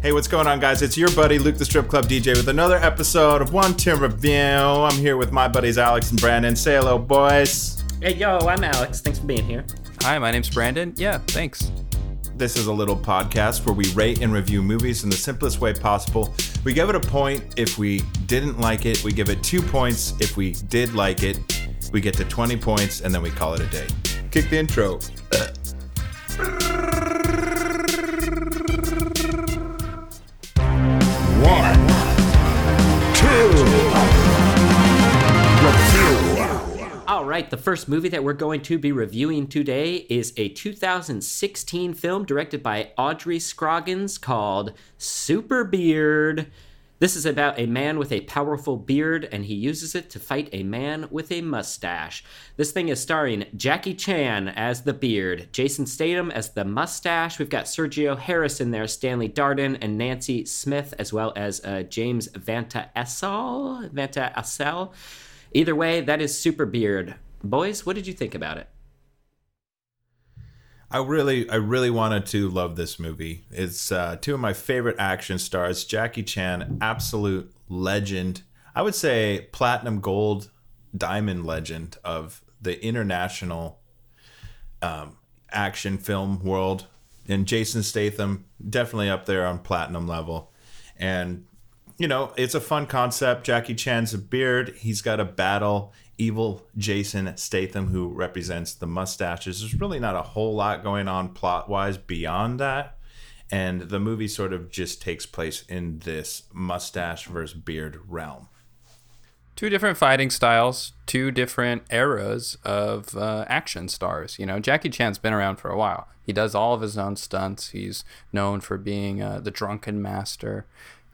Hey, what's going on, guys? It's your buddy Luke the Strip Club DJ with another episode of One Tim Review. I'm here with my buddies Alex and Brandon. Say hello, boys. Hey, yo, I'm Alex. Thanks for being here. Hi, my name's Brandon. Yeah, thanks. This is a little podcast where we rate and review movies in the simplest way possible. We give it a point if we didn't like it, we give it two points if we did like it. We get to 20 points and then we call it a day. Kick the intro. right, the first movie that we're going to be reviewing today is a 2016 film directed by Audrey Scroggins called Super Beard. This is about a man with a powerful beard, and he uses it to fight a man with a mustache. This thing is starring Jackie Chan as the beard, Jason Statham as the mustache. We've got Sergio Harris in there, Stanley Darden, and Nancy Smith, as well as uh, James Vanta Essel. Vanta Essel. Either way, that is Super Beard. Boys, what did you think about it? I really, I really wanted to love this movie. It's uh, two of my favorite action stars. Jackie Chan, absolute legend. I would say platinum, gold, diamond legend of the international um, action film world. And Jason Statham, definitely up there on platinum level. And you know, it's a fun concept. Jackie Chan's a beard. He's got a battle evil Jason Statham, who represents the mustaches. There's really not a whole lot going on plot wise beyond that. And the movie sort of just takes place in this mustache versus beard realm. Two different fighting styles, two different eras of uh, action stars. You know, Jackie Chan's been around for a while. He does all of his own stunts. He's known for being uh, the drunken master.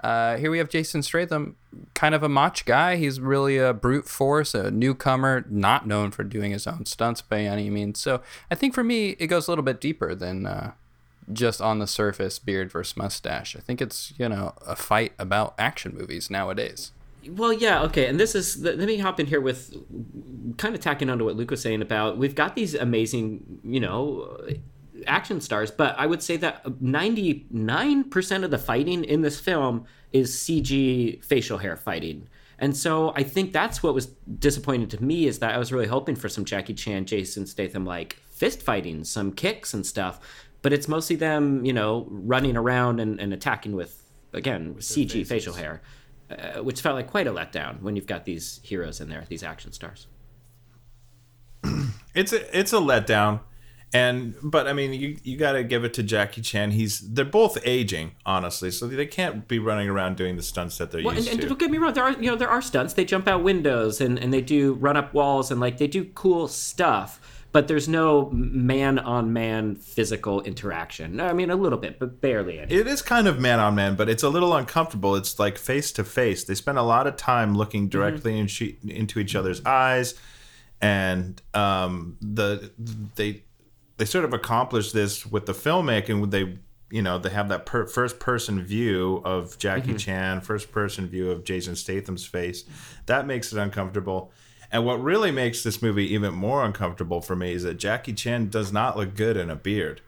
Uh, here we have Jason Statham, kind of a mach guy. He's really a brute force, a newcomer, not known for doing his own stunts by any means. So I think for me, it goes a little bit deeper than uh, just on the surface beard versus mustache. I think it's you know a fight about action movies nowadays. Well, yeah, okay. And this is, let me hop in here with kind of tacking on to what Luke was saying about we've got these amazing, you know, action stars, but I would say that 99% of the fighting in this film is CG facial hair fighting. And so I think that's what was disappointing to me is that I was really hoping for some Jackie Chan, Jason Statham like fist fighting, some kicks and stuff. But it's mostly them, you know, running around and, and attacking with, again, with CG facial hair, uh, which felt like quite a letdown when you've got these heroes in there, these action stars. It's a it's a letdown. And but I mean, you you got to give it to Jackie Chan. He's they're both aging, honestly, so they can't be running around doing the stunts that they're well, used and, and to. Don't get me wrong, there are you know there are stunts. They jump out windows and and they do run up walls and like they do cool stuff. But there's no man on man physical interaction. I mean, a little bit, but barely. Any. It is kind of man on man, but it's a little uncomfortable. It's like face to face. They spend a lot of time looking directly mm-hmm. in, into each other's eyes, and um, the they they sort of accomplish this with the filmmaking. They you know they have that per- first person view of Jackie mm-hmm. Chan, first person view of Jason Statham's face. That makes it uncomfortable. And what really makes this movie even more uncomfortable for me is that Jackie Chan does not look good in a beard.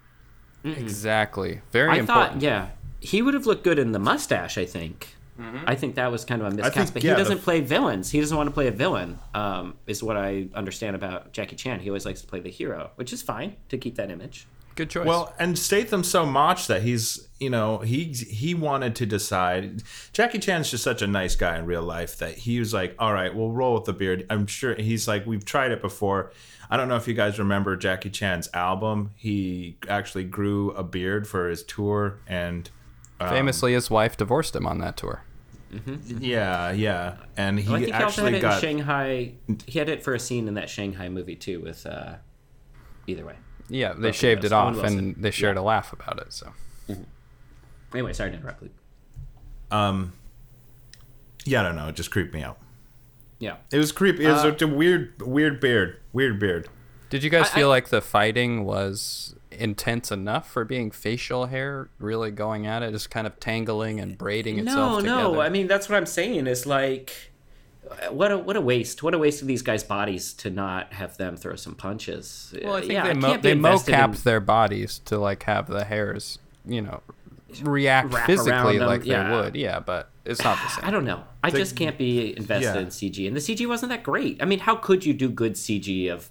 Mm-hmm. Exactly. Very I important. thought, yeah, he would have looked good in the mustache. I think. Mm-hmm. I think that was kind of a miscast, think, but yeah, he doesn't play villains. He doesn't want to play a villain, um, is what I understand about Jackie Chan. He always likes to play the hero, which is fine to keep that image. Good choice. Well, and Statham's so much that he's, you know, he he wanted to decide. Jackie Chan's just such a nice guy in real life that he was like, "All right, we'll roll with the beard." I'm sure he's like, "We've tried it before." I don't know if you guys remember Jackie Chan's album. He actually grew a beard for his tour, and um, famously, his wife divorced him on that tour. Mm-hmm. Yeah, yeah, and he well, I think actually he got in Shanghai. He had it for a scene in that Shanghai movie too. With uh, either way. Yeah, they shaved it off and they shared yeah. a laugh about it. So. Mm-hmm. Anyway, sorry to interrupt. Luke. Um. Yeah, I don't know. It just creeped me out. Yeah, it was creepy. It was uh, a weird, weird beard. Weird beard. Did you guys I, feel I, like the fighting was intense enough for being facial hair really going at it, just kind of tangling and braiding itself no, together? No, I mean that's what I'm saying is like what a what a waste! What a waste of these guys' bodies to not have them throw some punches. Well, I think yeah, they, mo- they mocapped in... their bodies to like have the hairs, you know, react Wrap physically like they yeah. would. Yeah, but it's not the same. I don't know. I The- just can't be invested yeah. in CG, and the CG wasn't that great. I mean, how could you do good CG of,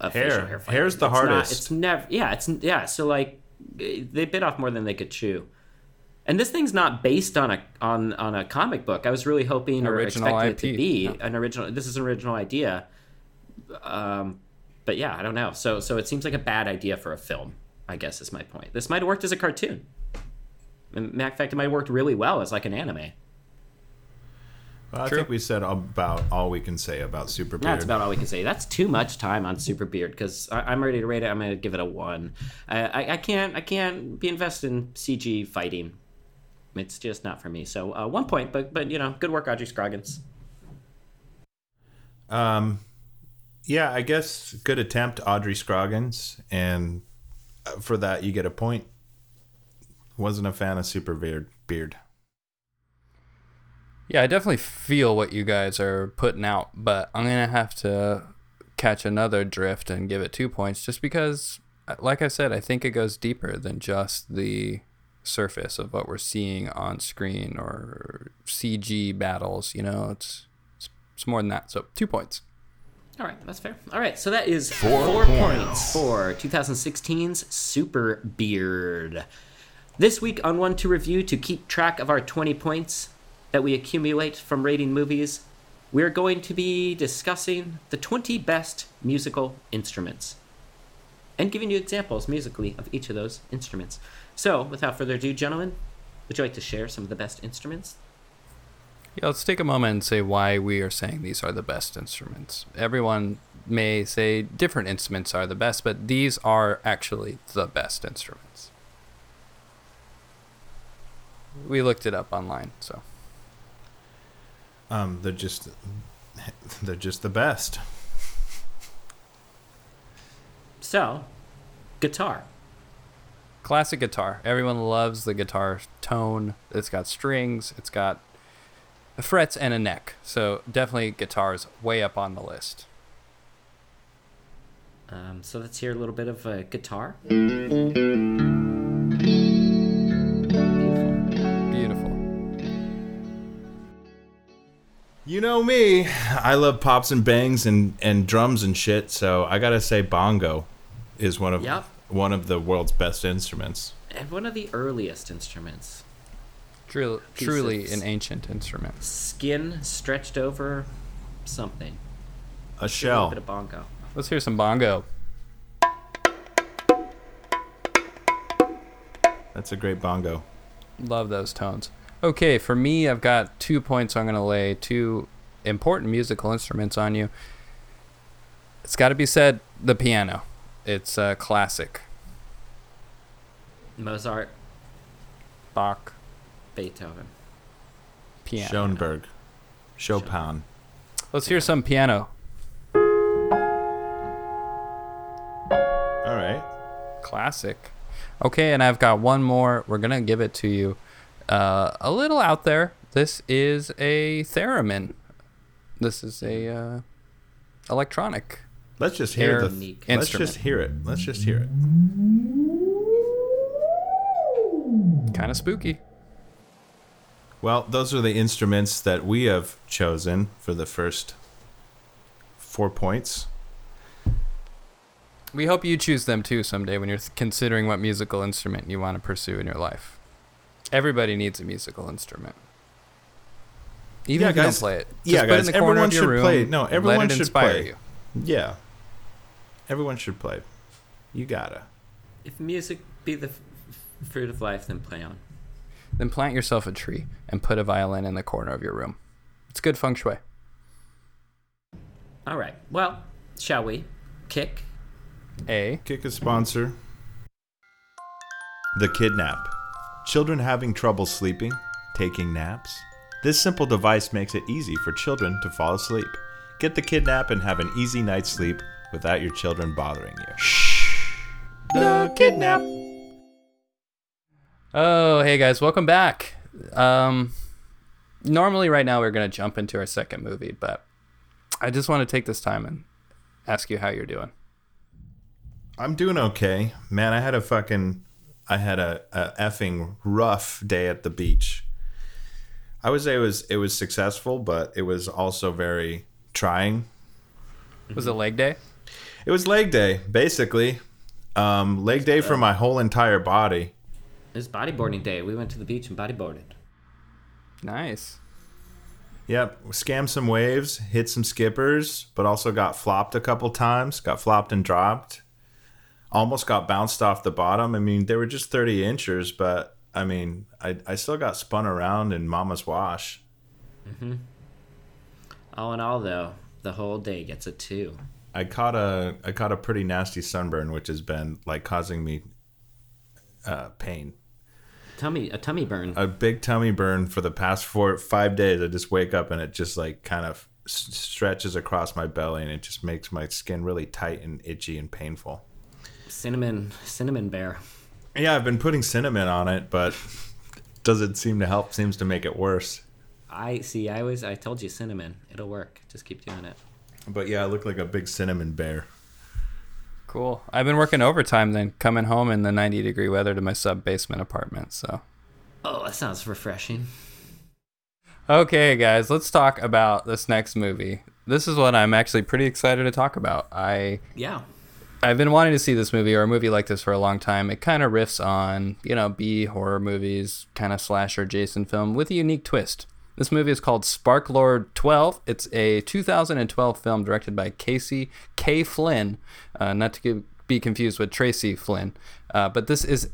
of Hair. facial hair? fighting? Hair's the It's not- hardest. it's never. Yeah, it's yeah. So like, they bit off more than they could chew. And this thing's not based on a on on a comic book. I was really hoping or Original expecting it to be yeah. an original. This is an original idea. Um, but yeah, I don't know. So so it seems like a bad idea for a film. I guess is my point. This might have worked as a cartoon. In fact, it might have worked really well as like an anime. Well, I True. think we said about all we can say about Super That's about all we can say. That's too much time on Super Beard because I'm ready to rate it. I'm going to give it a one. I, I, I can't I can't be invested in CG fighting. It's just not for me. So uh, one point, but but you know, good work, Audrey Scroggins. Um, yeah, I guess good attempt, Audrey Scroggins, and uh, for that you get a point. Wasn't a fan of Super Beard. Beard. Yeah, I definitely feel what you guys are putting out, but I'm gonna have to catch another drift and give it two points, just because, like I said, I think it goes deeper than just the surface of what we're seeing on screen or CG battles. You know, it's it's, it's more than that. So two points. All right, that's fair. All right, so that is Four four, points. points for 2016's Super Beard. This week on One to Review, to keep track of our 20 points that we accumulate from rating movies, we're going to be discussing the 20 best musical instruments and giving you examples musically of each of those instruments. So, without further ado, gentlemen, would you like to share some of the best instruments? Yeah, let's take a moment and say why we are saying these are the best instruments. Everyone may say different instruments are the best, but these are actually the best instruments. We looked it up online, so Um, they're just they're just the best. So, guitar. classic guitar. Everyone loves the guitar tone. It's got strings, it's got frets and a neck. So definitely guitars way up on the list. Um, so let's hear a little bit of uh, guitar. You know me. I love pops and bangs and, and drums and shit. So I gotta say, bongo is one of Yep. one of the world's best instruments. And one of the earliest instruments. Truly, truly an ancient instrument. Skin stretched over something. A A little shell. bit of bongo. Let's hear some bongo. That's a great bongo. Love those tones. Okay, for me, I've got two points. I'm going to lay two important musical instruments on you. It's got to be said the piano. It's a classic. Mozart, Bach Beethoven. piano. Schoenberg. Chopin. Let's hear some piano. All right. Classic. Okay, and I've got one more. We're going to give it to you. Uh, a little out there. This is a theremin. This is a uh, electronic. Let's just hear Air the. Unique. Let's just hear it. Let's just hear it. Kind of spooky. Well, those are the instruments that we have chosen for the first four points. We hope you choose them too someday when you're considering what musical instrument you want to pursue in your life. Everybody needs a musical instrument. Even Yeah, if you don't play it. Just Yeah, put it guys, in the corner everyone of your should room, play it. No, let everyone it should inspire play. you. Yeah. Everyone should play. You gotta. If music be the f- f- fruit of life, then play on. Then plant yourself a tree and put a violin in the corner of your room. It's good feng shui. All right. Well, shall we kick? A. Kick a sponsor. The Kidnap. Children having trouble sleeping, taking naps. This simple device makes it easy for children to fall asleep. Get the Kidnap and have an easy night's sleep without your children bothering you. Shh. The Kidnap. Oh, hey guys, welcome back. Um, normally, right now, we're going to jump into our second movie, but I just want to take this time and ask you how you're doing. I'm doing okay. Man, I had a fucking I had a, a effing rough day at the beach. I would say it was it was successful, but it was also very trying. Was it leg day? It was leg day, basically. Um, leg day for my whole entire body. It was bodyboarding day. We went to the beach and bodyboarded. Nice. Yep, scammed some waves, hit some skippers, but also got flopped a couple times. Got flopped and dropped. Almost got bounced off the bottom. I mean, they were just 30 inches, but I mean, I, I still got spun around in Mama's wash. All in all, though, the whole day gets a two. I caught a I caught a pretty nasty sunburn, which has been like causing me uh, pain. Tummy, a tummy burn. A big tummy burn for the past four five days. I just wake up and it just like kind of s- stretches across my belly, and it just makes my skin really tight and itchy and painful. Cinnamon, cinnamon bear. Yeah, I've been putting cinnamon on it, but doesn't seem to help. Seems to make it worse. I see. I always, I told you, cinnamon. It'll work. Just keep doing it. But yeah, I look like a big cinnamon bear. Cool. I've been working overtime then, coming home in the 90 degree weather to my sub basement apartment. So, Oh, that sounds refreshing. okay, guys, let's talk about this next movie. This is what I'm actually pretty excited to talk about. I Yeah. I've been wanting to see this movie or a movie like this for a long time. It kind of riffs on, you know, B horror movies, kind of slasher Jason film with a unique twist. This movie is called Spark Lord 12. It's a 2012 film directed by Casey K. Flynn, uh, not to be confused with Tracy Flynn. Uh, but this is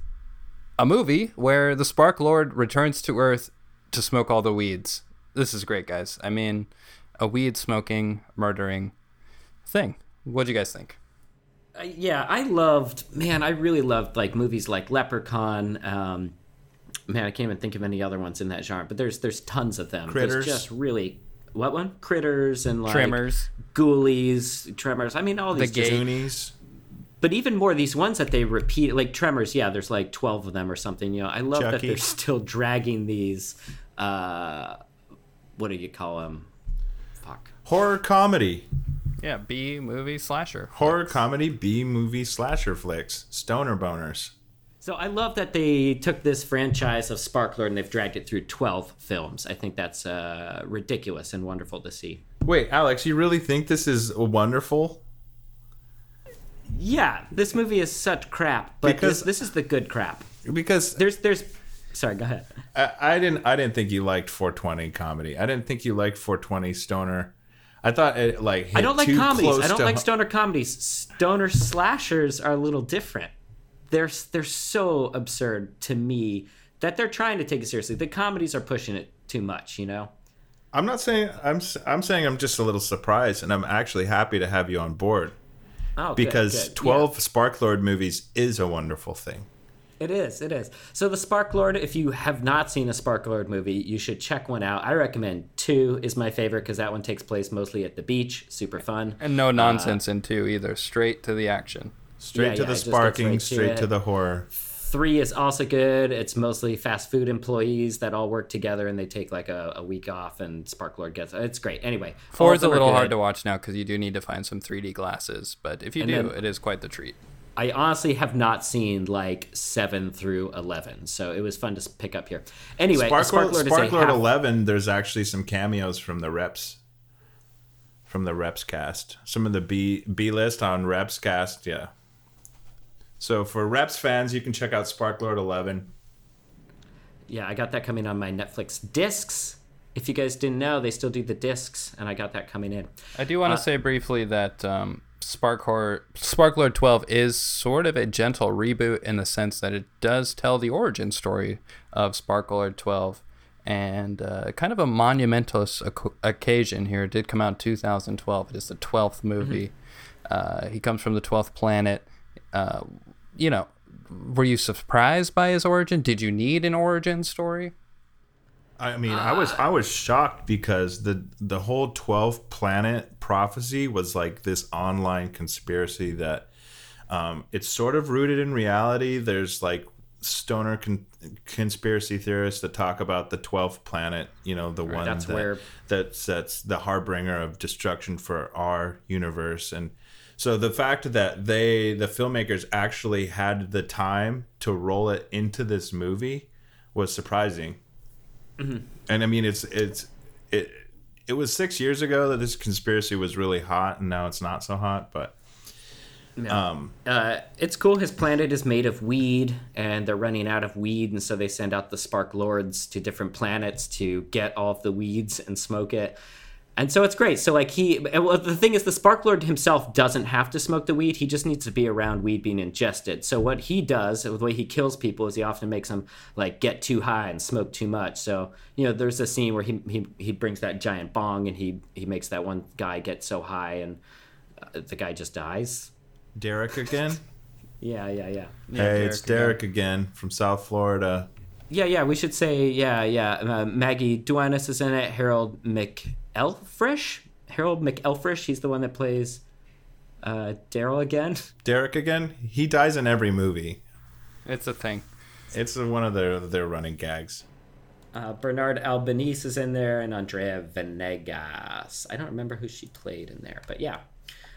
a movie where the Spark Lord returns to Earth to smoke all the weeds. This is great, guys. I mean, a weed smoking, murdering thing. What do you guys think? Uh, yeah, I loved, man, I really loved like movies like Leprechaun. Um, man, I can't even think of any other ones in that genre, but there's there's tons of them. Critters. There's just really what one? Critters and like Tremors. Ghoulies, Tremors. I mean, all these. Gate. just- Goonies. but even more, these ones that they repeat, like Tremors. Yeah, there's like twelve of them or something. You know, I love that they're still dragging these. Uh, what do you call them? Fuck. Horror comedy. Yeah, B movie slasher. Horror comedy B movie slasher flicks. Stoner boners. So I love that they took this franchise of Spark Lord and they've dragged it through 12 films. I think that's uh, ridiculous and wonderful to see. Wait, Alex, you really think this is wonderful? Yeah, this movie is such crap, but Because- this, this is the good crap. Because There's there's sorry, go ahead. I, I didn't I didn't think you liked 420 comedy. I didn't think you liked 420 stoner. I thought it like hit I don't like too comedies. I don't like stoner comedies. Stoner slashers are a little different. They're they're so absurd to me that they're trying to take it seriously. The comedies are pushing it too much, you know. I'm not saying I'm s- I'm saying I'm just a little surprised and I'm actually happy to have you on board Oh, because good. 12 Spark Lord movies is a wonderful thing. It is. It is. So the Spark Lord, if you have not seen a Spark Lord movie, you should check one out. I recommend two is my favorite because that one takes place mostly at the beach. Super fun. And no uh, nonsense in two either. Straight to the action. Straight Yeah, to yeah, the it just gets sparking, right straight to it. the horror. Three is also good. It's mostly fast food employees that all work together and they take like a, a week off and Spark Lord gets it's great. Anyway, all Four is a little hard to watch now because you do need to find some 3D glasses. But if you And do, then- it is quite the treat. I honestly have not seen like seven through eleven, so it was fun to pick up here. Anyway, Spark, Spark Lord, Lord Spark Lord half- 11, there's actually some cameos from the reps. From the reps cast. Some of the B B list on reps cast, yeah. So for reps fans, you can check out Spark Lord 11. Yeah, I got that coming on my Netflix discs. If you guys didn't know, they still do the discs, and I got that coming in. I do want to say briefly that um, Spark Horror, Spark Lord 12 is sort of a gentle reboot in the sense that it does tell the origin story of Spark Lord 12 and uh, kind of a monumental oc- occasion here. It did come out in 2012. It is the 12th movie. Uh, he comes from the 12th planet. Uh, you know, were you surprised by his origin? Did you need an origin story? I mean, I was I was shocked because the the whole 12 planet prophecy was like this online conspiracy that um, it's sort of rooted in reality. There's like stoner con- conspiracy theorists that talk about the 12th planet, you know, the one that's that, where- that's that's the harbinger of destruction for our universe and So the fact that they, the filmmakers, actually had the time to roll it into this movie was surprising. And I mean, it's it's it it was six years ago that this conspiracy was really hot, and now it's not so hot. But um, Uh, it's cool. His planet is made of weed, and they're running out of weed, and so they send out the Spark Lords to different planets to get all of the weeds and smoke it. And so it's great. So like he, well, the thing is, the Spark Lord himself doesn't have to smoke the weed. He just needs to be around weed being ingested. So what he does, the way he kills people, is he often makes them like get too high and smoke too much. So you know, there's a scene where he he, he brings that giant bong and he he makes that one guy get so high and uh, the guy just dies. Derek again. Yeah, yeah, yeah. hey, it's Derek Derek again from South Florida. Yeah, yeah, we should say, yeah, yeah. Uh, Maggie Duanis is in it. Harold McElfresh. Harold McElfresh. He's the one that plays uh, Daryl again. Derek again. He dies in every movie. It's a thing. It's one of their their running gags. Uh, Bernard Albanese is in there, and Andrea Venegas. I don't remember who she played in there, but yeah.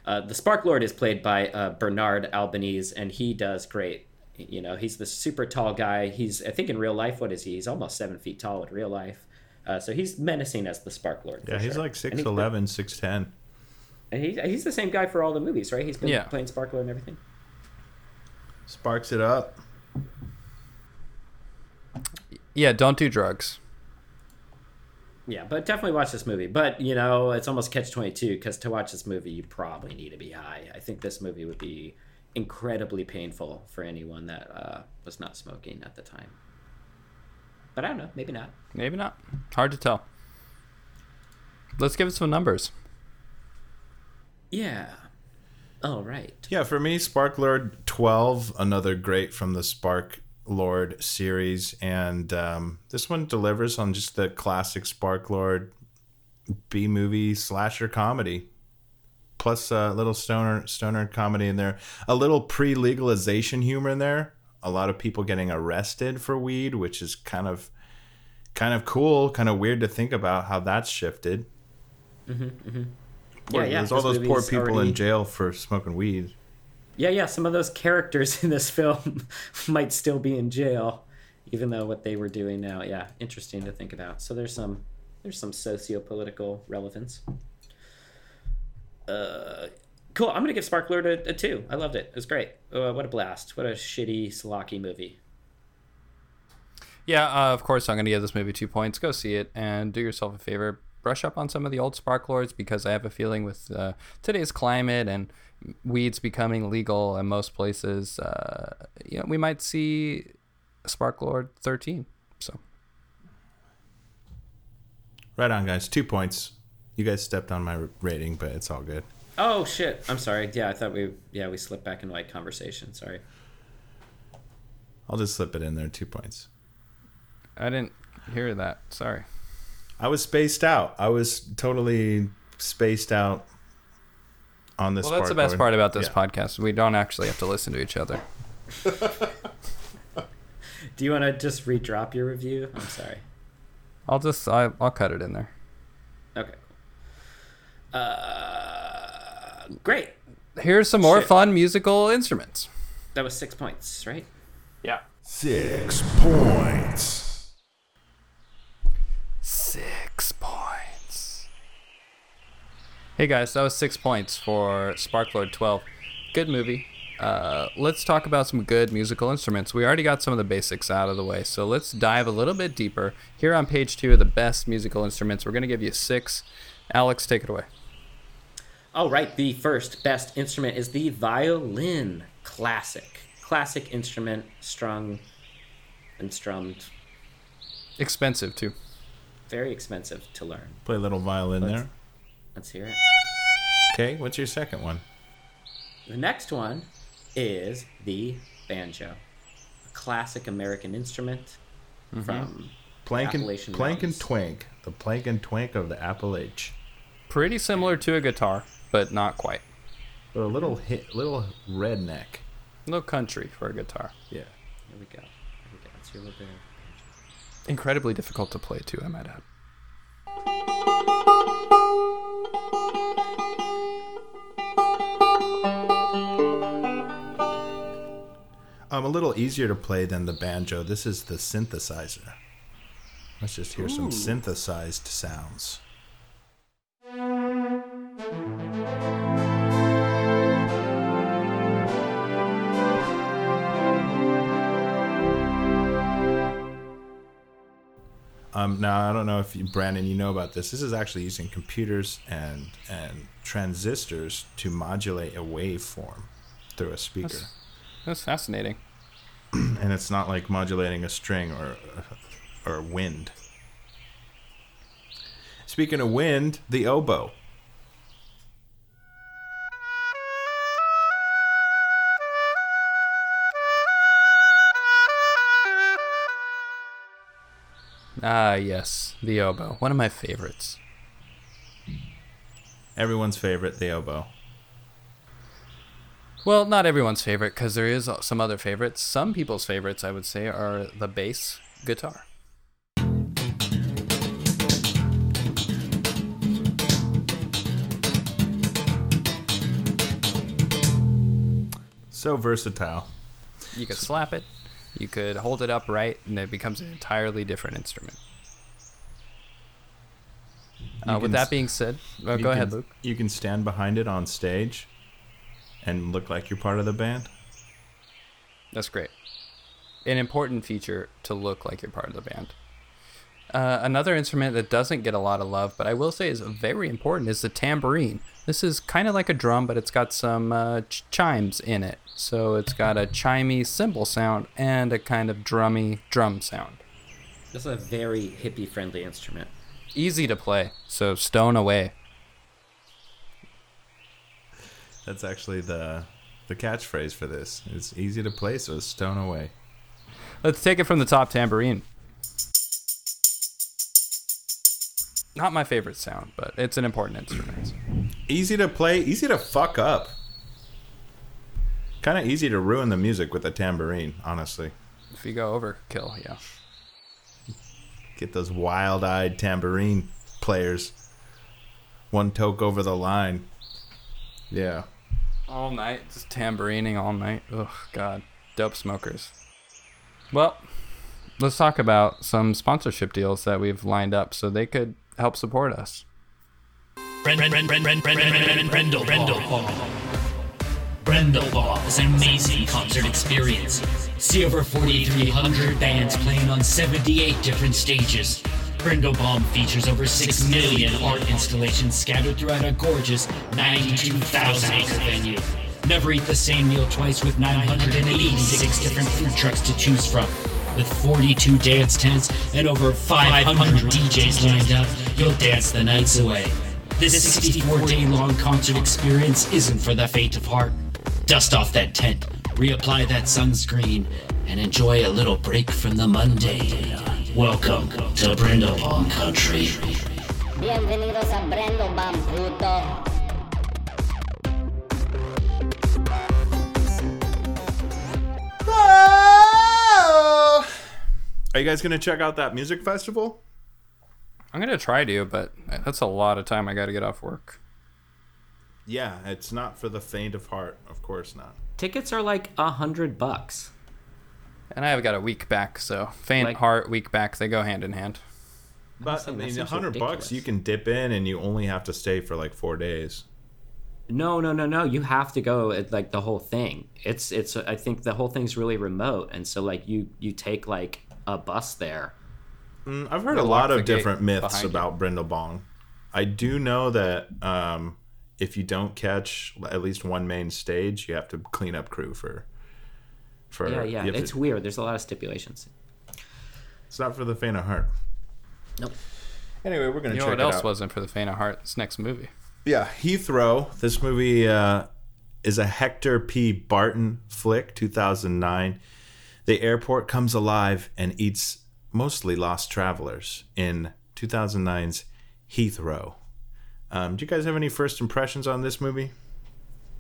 Uh, the Spark Lord is played by uh, Bernard Albanese, and he does great. You know, he's the super tall guy. He's, I think, in real life, what is he? He's almost seven feet tall in real life. Uh, so he's menacing as the Spark Lord. Yeah, he's sure. like And he's 6'11", 6'10". And he, he's the same guy for all the movies, right? He's been Yeah. playing Spark Lord and everything. Sparks it up. Yeah, don't do drugs. Yeah, but definitely watch this movie. But you know, it's almost catch twenty two because to watch this movie, you probably need to be high. I think this movie would be incredibly painful for anyone that uh, was not smoking at the time. But I don't know, maybe not. Maybe not. Hard to tell. Let's give it some numbers. Yeah. All right. Yeah, for me, Spark Lord 12, another great from the Spark Lord series. And um, this one delivers on just the classic Spark Lord B movie slasher comedy. Plus a little stoner stoner comedy in there. A little pre legalization humor in there. A lot of people getting arrested for weed, which is kind of kind of cool, kind of weird to think about how that's shifted. Yeah, yeah. There's all those poor people already- in jail for smoking weed. Yeah, yeah. Some of those characters in this film might still be in jail, even though what they were doing now. Yeah, interesting to think about. So there's some there's some socio-political relevance. Uh, cool. I'm gonna give Spark Lord a, a two. I loved it. It was great. Uh, what a blast. What a shitty Slocky movie. Yeah, uh, of course, I'm going to give this movie two points. Go see it and do yourself a favor. Brush up on some of the old Spark Lords because I have a feeling with uh, today's climate and weeds becoming legal in most places, uh, you know, we might see Spark Lord 13. So Right on, guys. Two points. You guys stepped on my rating, but it's all good. Oh shit. I'm sorry. Yeah, I thought we yeah we slipped back into like conversation. Sorry. I'll just slip it in there. Two points. I didn't hear that. Sorry. I was spaced out. I was totally spaced out on this. Well, that's the best Lord. part about this Yeah. podcast. We don't actually have to listen to each other. Do you want to just redrop your review? I'm sorry. I'll just, I, I'll cut it in there. Okay. Uh, great. Here's some more Shit. fun musical instruments. That was six points, right? Yeah. Six points. Six points. Hey guys, that was six points for Spark Lord 12. Good movie. Uh, let's talk about some good musical instruments. We already got some of the basics out of the way, so let's dive a little bit deeper. Here on page two of the best musical instruments, we're going to give you six. Alex, take it away. All right. The first best instrument is the violin. Classic. Classic instrument, strung and strummed. Expensive, too. Very expensive to learn. Play a little violin Let's- there. Let's hear it. Okay, what's your second one? The next one is the banjo. A classic American instrument mm-hmm. from Plank and Appalachian Plank and Mountains. Twink. The Plank and Twink of the Appalach. Pretty similar to a guitar, but not quite. But a little hit, little redneck. No country for a guitar. Yeah. Here we go. Here we go. It's your liberal. Incredibly difficult to play too, I might add. Um, a little easier to play than the banjo. This is the synthesizer. Let's just hear Ooh. some synthesized sounds. Um, now I don't know if you, Brandon, you know about this. This is actually using computers and and transistors to modulate a waveform through a speaker, That's, that's fascinating. and it's not like modulating a string or or wind. Speaking of wind, the oboe. Ah, yes, the oboe. One of my favorites. Everyone's favorite, the oboe. Well, not everyone's favorite, because there is some other favorites. Some people's favorites, I would say, are the bass guitar. So versatile. You could slap it, you could hold it upright, and it becomes an entirely different instrument. Uh, with that being said, uh, go ahead, Luke. You can stand behind it on stage and look like you're part of the band. That's great. An important feature to look like you're part of the band. Uh, another instrument that doesn't get a lot of love, but I will say is very important, is the tambourine. This is kind of like a drum, but it's got some uh, ch- chimes in it. So it's got a chimey cymbal sound and a kind of drummy drum sound. This is a very hippie friendly instrument. Easy to play, so stone away. That's actually the the catchphrase for this. It's easy to play, so stone away. Let's take it from the top tambourine. Not my favorite sound, but it's an important instrument. Easy to play, easy to fuck up. Kind of easy to ruin the music with a tambourine, honestly. If you go overkill, yeah. Get those wild-eyed tambourine players. One toke over the line. Yeah. All night, just tambourining all night. Ugh, God. Dope smokers. Well, let's talk about some sponsorship deals that we've lined up so they could help support us. Bren, Bren, Bren, Bren, Bren, Bren, Bren, Brendel, Brendel Ball. Brendel Ball is an amazing concert experience. See over 4,300 bands playing on 78 different stages. Brendel Bomb features over 6 million art installations scattered throughout a gorgeous 92,000 acre venue. Never eat the same meal twice with 986 different food trucks to choose from. With 42 dance tents and over 500 DJs lined up, you'll dance the nights away. This 64 day long concert experience isn't for the faint of heart. Dust off that tent, reapply that sunscreen, and enjoy a little break from the mundane. Welcome to Brindlebaum Country. Bienvenidos a Brendo Bambuto. Are you guys gonna check out that music festival? I'm going to try to, but that's a lot of time I got to get off work. Yeah, it's not for the faint of heart. Of course not. Tickets are like a hundred bucks. And I've got a week back, so faint Like- heart, week back, they go hand in hand. But I mean, a hundred bucks, you can dip in, and you only have to stay for like four days. No, no, no, no. You have to go at, like the whole thing. It's it's. I think the whole thing's really remote, and so like you you take like a bus there. Mm, I've heard They'll a lot of different myths behind you. about Brindlebong. I do know that um, if you don't catch at least one main stage, you have to clean up crew for. For Yeah, yeah. It's to- weird. There's a lot of stipulations. it's not for the faint of heart. Nope. Anyway, we're gonna You know what it else out. wasn't for the faint of heart? This next movie. Yeah, Heathrow. This movie uh, is a Hector P. Barton flick, 2009. The airport comes alive and eats mostly lost travelers in 2009's Heathrow. Um, do you guys have any first impressions on this movie?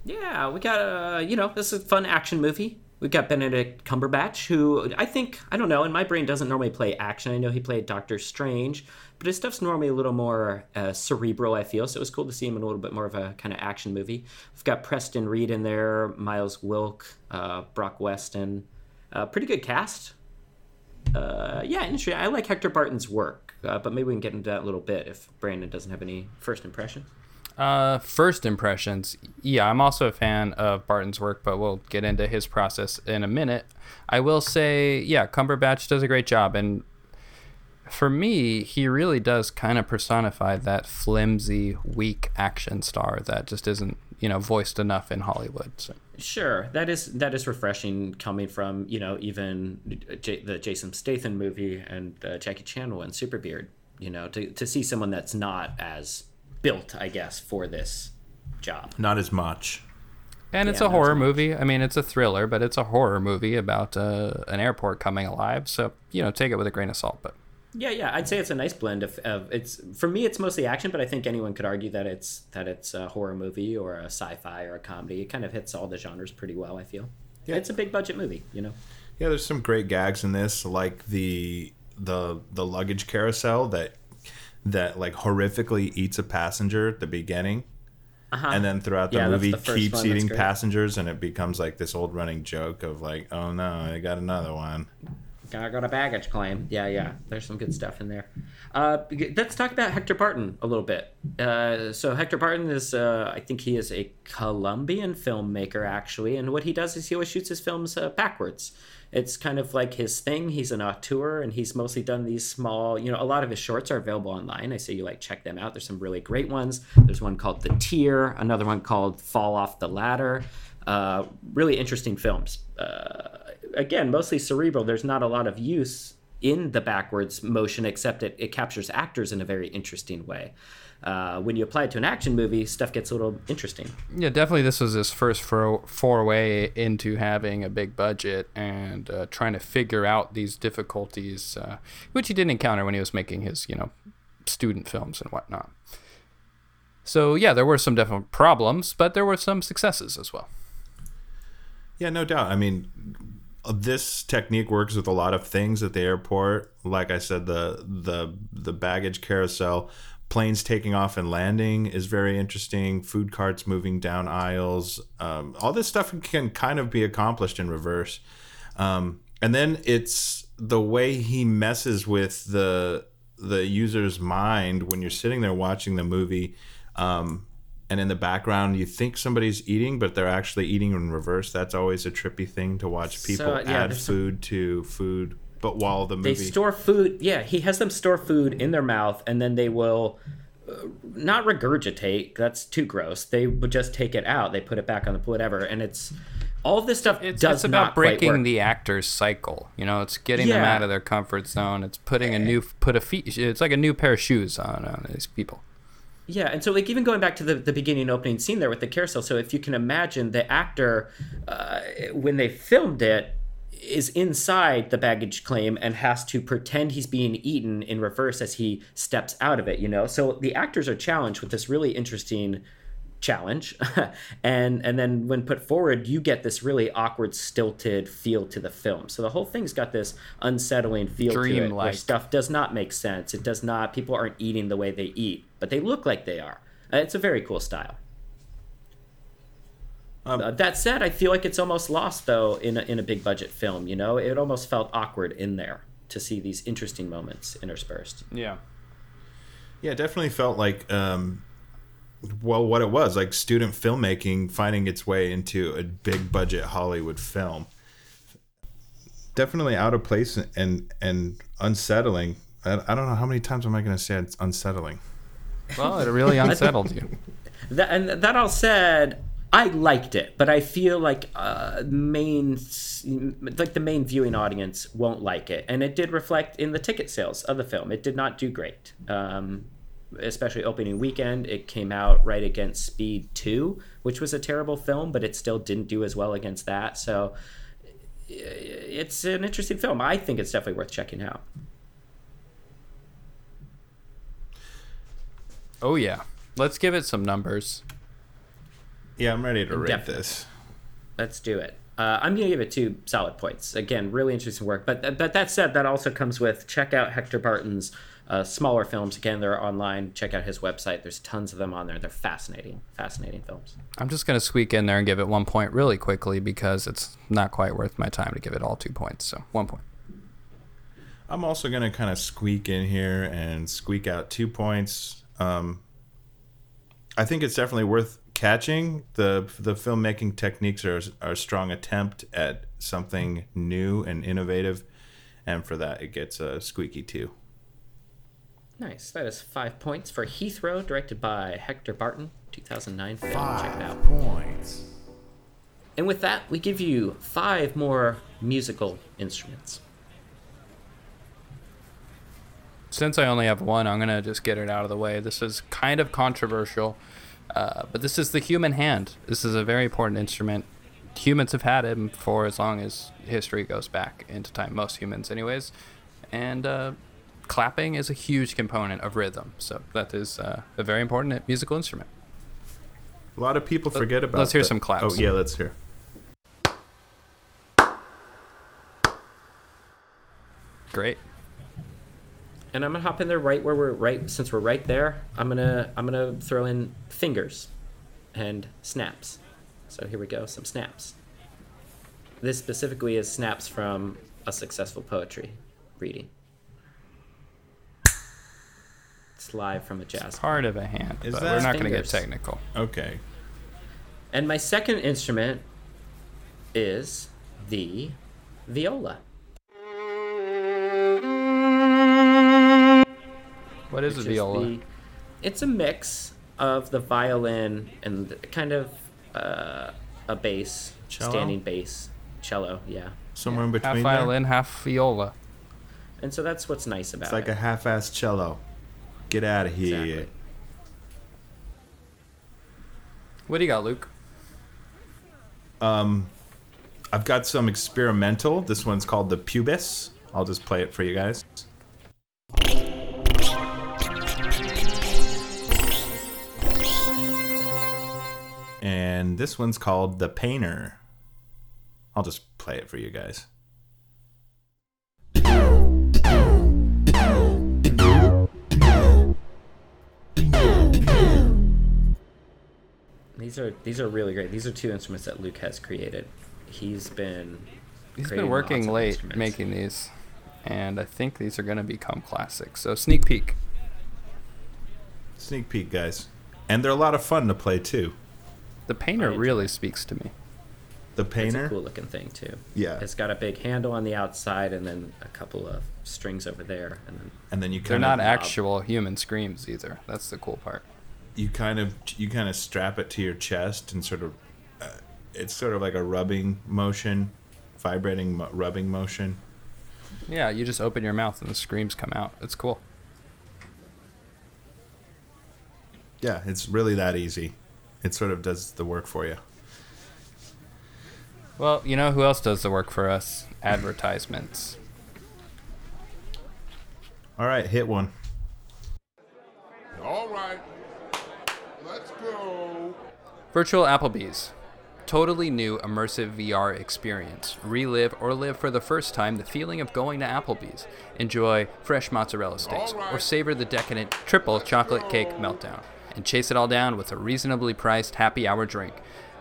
Yeah, we got uh, you know, this is a fun action movie. We got Benedict Cumberbatch, who I think I don't know, in my brain doesn't normally play action. I know he played Doctor Strange, but his stuff's normally a little more uh, cerebral. I feel so. It was cool to see him in a little bit more of a kind of action movie. We've got Preston Reed in there, Miles Wilk, uh, Brock Weston, Uh, pretty good cast. Uh, yeah, interesting. I like Hector Barton's work, uh, but maybe we can get into that a little bit if Brandon doesn't have any first impressions. Uh, first impressions. Yeah, I'm also a fan of Barton's work, but we'll get into his process in a minute. I will say, yeah, Cumberbatch does a great job, and for me, he really does kind of personify that flimsy, weak action star that just isn't, you know, voiced enough in Hollywood. So. Sure, that is that is refreshing coming from you know even J- the Jason Statham movie and uh, Jackie Chan one, Superbeard. You know, to to see someone that's not as built, I guess, for this job. Not as much. And it's Yeah, a horror movie. I mean, it's a thriller, but it's a horror movie about uh, an airport coming alive. So, you know, take it with a grain of salt. But Yeah, yeah, I'd say it's a nice blend of, of it's for me it's mostly action, but I think anyone could argue that it's that it's a horror movie or a sci-fi or a comedy. It kind of hits all the genres pretty well. I feel. Yeah, it's a big budget movie. You know. Yeah, there's some great gags in this, like the the the luggage carousel that that like horrifically eats a passenger at the beginning. Uh-huh. And then throughout the Yeah, movie, the keeps eating passengers, and it becomes like this old running joke of like, "Oh no, I got another one." I got a baggage claim. Yeah, yeah. There's some good stuff in there. Uh, let's talk about Hector Barton a little bit. Uh, so Hector Barton is, uh, I think he is a Colombian filmmaker actually, and what he does is he always shoots his films uh, backwards. It's kind of like his thing. He's an auteur, and he's mostly done these small. You know, a lot of his shorts are available online. I say you like check them out. There's some really great ones. There's one called The Tier, another one called Fall Off the Ladder. Uh, really interesting films. Again, mostly cerebral. There's not a lot of use in the backwards motion, except it, it captures actors in a very interesting way. Uh, when you apply it to an action movie, stuff gets a little interesting. yeah, definitely this was his first for- foray into having a big budget and uh, trying to figure out these difficulties, uh, which he didn't encounter when he was making his, you know, student films and whatnot. So, yeah, there were some definite problems, but there were some successes as well. Yeah, no doubt. I mean, this technique works with a lot of things at the airport. Like I said, the the the baggage carousel, planes taking off and landing is very interesting. Food carts moving down aisles. Um, all this stuff can kind of be accomplished in reverse. Um, and then it's the way he messes with the the user's mind when you're sitting there watching the movie. Um, and in the background you think somebody's eating but they're actually eating in reverse that's always a trippy thing to watch people So, yeah, add there's some- food to food but while the They store food. Yeah, he has them store food in their mouth, and then they will uh, not regurgitate. That's too gross. They would just take it out. They put it back on the whatever, and it's all of this stuff It's, does it's about not quite breaking work. the actor's cycle. You know, it's getting them out of their comfort zone. It's putting a new put a feet. It's like a new pair of shoes on, on these people. Yeah, and so like even going back to the, the beginning opening scene there with the carousel, so if you can imagine the actor uh, when they filmed it is inside the baggage claim and has to pretend he's being eaten in reverse as he steps out of it, you know. So the actors are challenged with this really interesting challenge. And and then when put forward you get this really awkward stilted feel to the film. So the whole thing's got this unsettling feel to it where Dreamlike. stuff does not make sense. It does not people aren't eating the way they eat but they look like they are. Uh, it's a very cool style. Uh, that said i feel like it's almost lost though in a, in a big budget film you know? It almost felt awkward in there to see these interesting moments interspersed. Yeah. yeah it definitely felt like um well what it was like student filmmaking finding its way into a big budget hollywood film. Definitely out of place and and unsettling. I, I don't know how many times am i going to say it's unsettling. Well, it really unsettled you. That, and that all said, I liked it, but I feel like uh, main, like the main viewing audience won't like it, and it did reflect in the ticket sales of the film. It did not do great, um, especially opening weekend. It came out right against Speed Two, which was a terrible film, but it still didn't do as well against that. So it's an interesting film. I think it's definitely worth checking out. Oh yeah. Let's give it some numbers. yeah i'm ready to rate Definitely. this Let's do it. Uh, I'm gonna give it two solid points. Again, really interesting work. But but that said, that also comes with check out Hector Barton's uh, smaller films. Again, they're online. Check out his website. There's tons of them on there. They're fascinating, fascinating films. I'm just going to squeak in there and give it one point really quickly because it's not quite worth my time to give it all two points. So one point. I'm also going to kind of squeak in here and squeak out two points. Um, I think it's definitely worth catching. the The filmmaking techniques are, are a strong attempt at something new and innovative, and for that, it gets a squeaky two. Nice. That is five points for Heathrow, directed by Hector Barton, 2009 film. Check it out. Five points. And with that, we give you five more musical instruments. Since I only have one, I'm going to just get it out of the way. This is kind of controversial, uh, but this is the human hand. This is a very important instrument. Humans have had it for as long as history goes back into time, most humans, anyways. And uh, clapping is a huge component of rhythm. So that is uh, a very important musical instrument. A lot of people forget about. It. Let's hear the- some claps. Oh yeah, let's hear. Great. And I'm gonna hop in there right where we're right since we're right there. I'm gonna I'm gonna throw in fingers and snaps. So here we go, some snaps. This specifically is snaps from a successful poetry reading. It's live from a jazz. It's Part of a hand, Is but that we're not going to get technical. Okay. And my second instrument is the viola. What is a which viola? the- it's a mix of the violin and kind of uh, a bass, Cello? standing bass, cello, yeah. Somewhere in half between. there. violin, half viola. And so that's what's nice about it. It's like it. a half-ass cello. Get out of here. Exactly. What do you got, Luke? Um, I've got some experimental. This one's called the pubis. I'll just play it for you guys. And this one's called the painter. I'll just play it for you guys. These are these are really great. These are two instruments that Luke has created. He's been He's creating been working late making these, and I think these are going to become classics. So sneak peek. Sneak peek, guys. And they're a lot of fun to play too. The painter enjoy really speaks to me. The It's painter. a cool looking thing too. Yeah. It's got a big handle on the outside and then a couple of strings over there and then and then you can They're kind not of actual human screams either. That's the cool part. You kind of you kind of strap it to your chest and sort of uh, it's sort of like a rubbing motion, vibrating mo- rubbing motion. Yeah, you just open your mouth and the screams come out. It's cool. Yeah, it's really that easy. It sort of does the work for you. Well, you know who else does the work for us? Advertisements. All right, hit one. All right. Let's go. Virtual Applebee's. Totally new immersive VR experience. Relive or live for the first time the feeling of going to Applebee's. Enjoy fresh mozzarella sticks or savor the decadent triple chocolate cake meltdown. And chase it all down with a reasonably priced happy hour drink.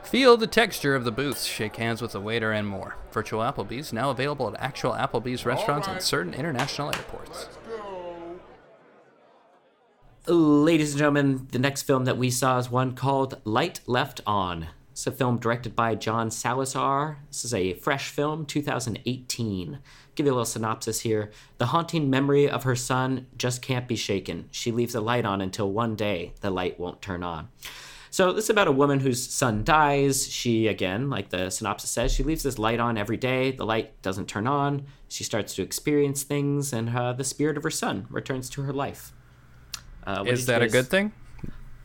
Feel the texture of the booths, shake hands with the waiter, and more. Virtual Applebee's now available at actual Applebee's restaurants and certain international airports. Ladies and gentlemen, the next film that we saw is one called Light Left On. It's a film directed by John Salazar. This is a fresh film, 2018. Give you a little synopsis here. The haunting memory of her son just can't be shaken. She leaves the light on until one day the light won't turn on. So this is about a woman whose son dies. She, again, like the synopsis says, she leaves this light on every day. The light doesn't turn on. She starts to experience things, and uh, the spirit of her son returns to her life. Uh, Is that a good thing?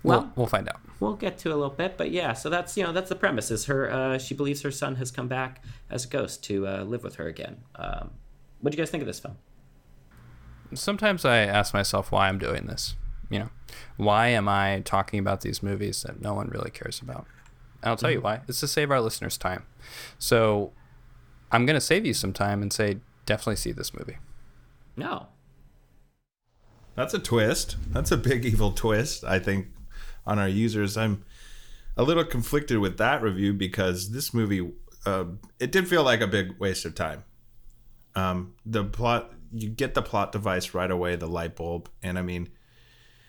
Well- we'll, we'll find out. We'll get to a little bit, but yeah. So that's you know that's the premise. Is her uh, she believes her son has come back as a ghost to uh, live with her again. Um, what do you guys think of this film? sometimes I ask myself why I'm doing this. You know, why am I talking about these movies that no one really cares about? And I'll tell you why. It's to save our listeners time. So I'm going to save you some time and say definitely see this movie. No. That's a twist. That's a big evil twist, I think, on our users. I'm a little conflicted with that review because this movie, uh, it did feel like a big waste of time. Um, the plot, you get the plot device right away, the light bulb, and I mean,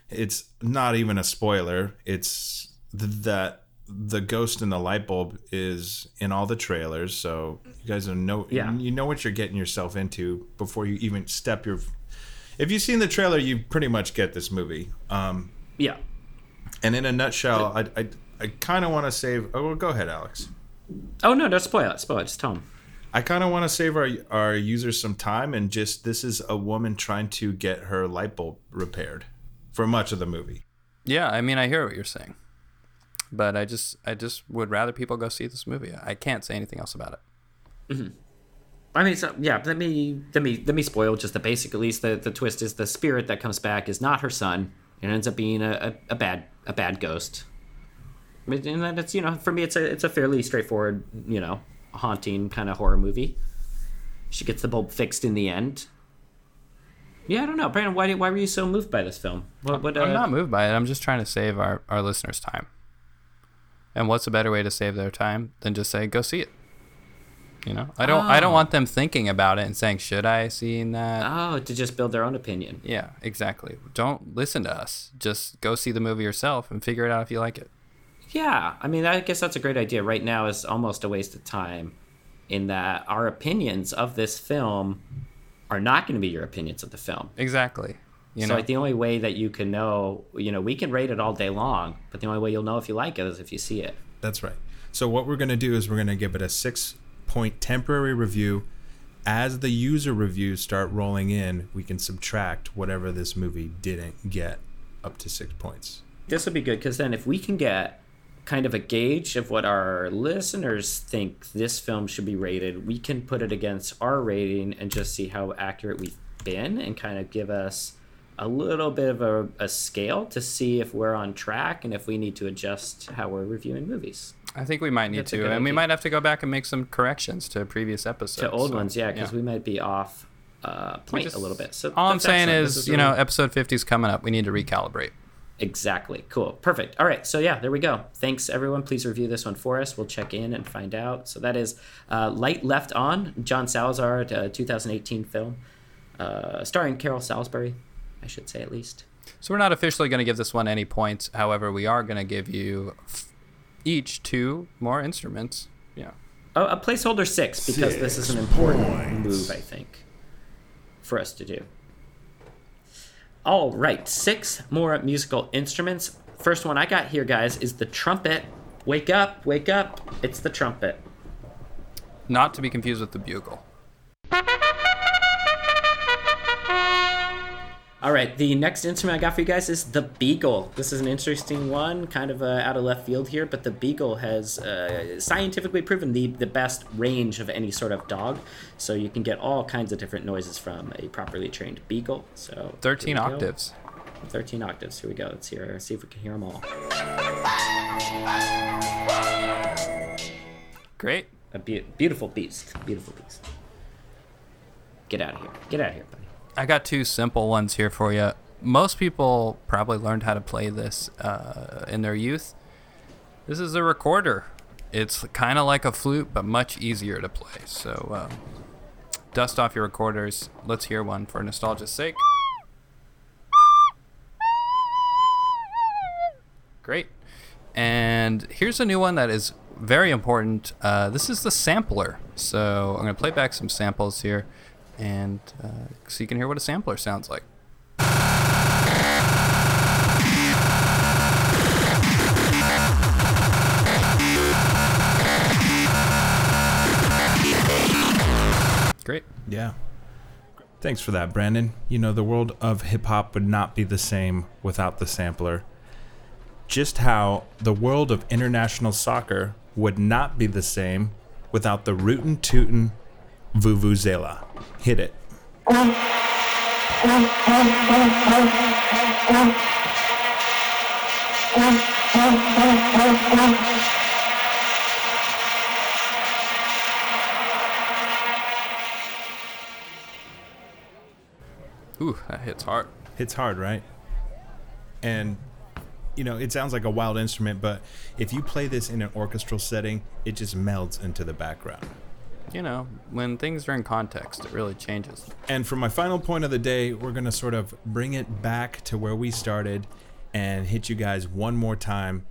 it's not even a spoiler. It's th- that the ghost in the light bulb is in all the trailers, so you guys know Yeah. you know what you're getting yourself into before you even step your. If you've seen the trailer, you pretty much get this movie. Um, Yeah. and in a nutshell, I I, I kind of want to save. Oh, well, go ahead, Alex. Oh no, don't spoil it. Spoil it. Just tell them. I kind of want to save our our users some time and just this is a woman trying to get her light bulb repaired for much of the movie. Yeah, I mean, I hear what you're saying, but I just, I just would rather people go see this movie. I can't say anything else about it. I mean, so, yeah. Let me let me let me spoil just the basic. At least the the twist is the spirit that comes back is not her son. It ends up being a, a, a bad a bad ghost. And then it's you know for me it's a it's a fairly straightforward you know haunting kind of horror movie. She gets the bulb fixed in the end. Yeah, I don't know, Brandon. Why did, why were you so moved by this film? What, what, uh, I'm not moved by it. I'm just trying to save our, our listeners time. And what's a better way to save their time than just say go see it? You know, I don't I don't Oh. want them thinking about it and saying should I see that? Oh, to just build their own opinion. Yeah, exactly. Don't listen to us. Just go see the movie yourself and figure it out if you like it. Yeah, I mean, I guess that's a great idea. Right now is almost a waste of time, in that our opinions of this film are not going to be your opinions of the film. Exactly. You so, know, like, the only way that you can know, you know, we can rate it all day long, but the only way you'll know if you like it is if you see it. That's right. So what we're going to do is we're going to give it a 6 point temporary review. As the user reviews start rolling in, we can subtract whatever this movie didn't get up to 6 points. This would be good because then if we can get kind of a gauge of what our listeners think this film should be rated, we can put it against our rating and just see how accurate we've been and kind of give us a little bit of a, a scale to see if we're on track and if we need to adjust how we're reviewing movies. I think we might need That's to, and we might have to go back and make some corrections to previous episodes. To old so, ones, yeah, because we might be off uh, point just- a little bit. So All I'm saying. This is, you know, episode 50 is coming up. We need to recalibrate. Exactly. Cool. Perfect. All right. So yeah, there we go. Thanks everyone. Please review this one for us. We'll check in and find out. So that is uh, Light Left On, John Salazar, uh, 2018 film, uh, starring Carol Salisbury, I should say at least. So we're not officially going to give this one any points. However, we are going to give you each two more instruments. Yeah. Oh, a placeholder six because this is an important move, I think, for us to do. All right, six more musical instruments. First one I got here, guys, is the trumpet. Wake up, wake up! It's the trumpet. Not to be confused with the bugle. All right, the next instrument I got for you guys is the beagle. This is an interesting one, kind of uh, out of left field here, but the beagle has uh, scientifically proven the, the best range of any sort of dog. So you can get all kinds of different noises from a properly trained beagle. So 13 here we go. octaves. 13 octaves. Here we go. Let's hear, see if we can hear them all. Great. A be- beautiful beast. Beautiful beast. Get out of here. Get out of here, buddy. I got two simple ones here for you. Most people probably learned how to play this uh, in their youth. This is a recorder. It's kind of like a flute, but much easier to play. So, um, dust off your recorders. Let's hear one for nostalgia's sake. Great. And here's a new one that is very important. Uh, this is the sampler. So I'm going to play back some samples here, and uh, so you can hear what a sampler sounds like. Great. Yeah. Thanks for that, Brandon. You know, the world of hip hop would not be the same without the sampler. Just how the world of international soccer would not be the same without the rootin' tootin' vuvuzela. Hit it. Ooh, that hits hard. Hits hard, right? And you know, it sounds like a wild instrument, but if you play this in an orchestral setting, it just melds into the background. You know, when things are in context, it really changes. And for my final point of the day, we're going to sort of bring it back to where we started and hit you guys one more time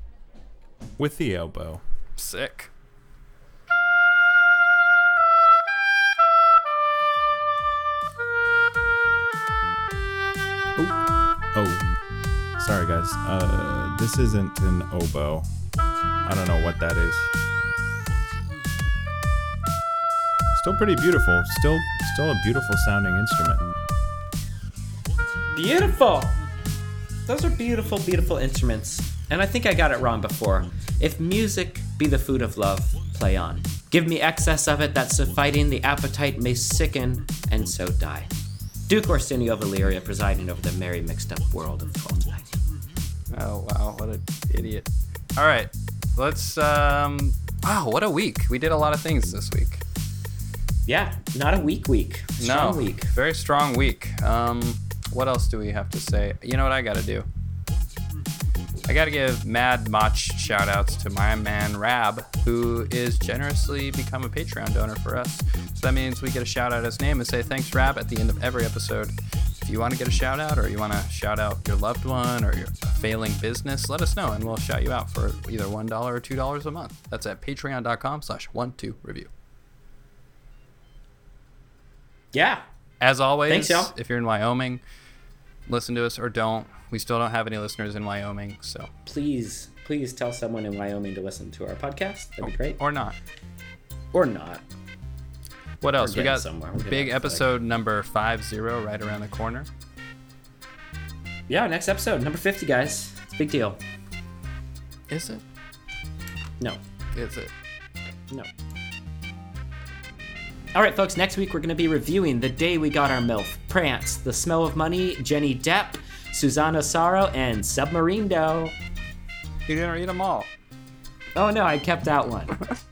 with the elbow. Sick. Oh, sorry guys. Uh, this isn't an oboe. I don't know what that is. Still pretty beautiful. Still, still a beautiful sounding instrument. Beautiful. Those are beautiful, beautiful instruments. And I think I got it wrong before. If music be the food of love, play on. Give me excess of it that suffiting the appetite may sicken and so die. Duke Orsino of Illyria presiding over the merry mixed up world of Twelfth Night. Oh wow, what an idiot. All right, let's. um Wow, what a week. We did a lot of things this week. Yeah, not a weak week. Strong no, week. very strong week. Um, what else do we have to say? You know what I gotta do? I gotta give mad mach shout outs to my man Rab, who is generously become a Patreon donor for us. So that means we get a shout out his name and say thanks Rab at the end of every episode. If you want to get a shout out or you want to shout out your loved one or your failing business, let us know and we'll shout you out for either $1 or $2 a month. That's at patreon.com slash one two review. Yeah. As always, Thanks, y'all. if you're in Wyoming, listen to us or don't. We still don't have any listeners in Wyoming, so Please, please tell someone in Wyoming to listen to our podcast. That'd be great. or not. Or not. What else? We got somewhere. We're big off the flag. episode number five zero right around the corner. Yeah, next episode, number 50, guys. It's a big deal. Is it? No. Is it? No. All right, folks. Next week we're going to be reviewing "The Day We Got Our MILF," "Prance," "The Smell of Money," Jenny Depp, Susanna Sorrow, and "Submarine Dough." You didn't read them all. Oh no, I kept out one.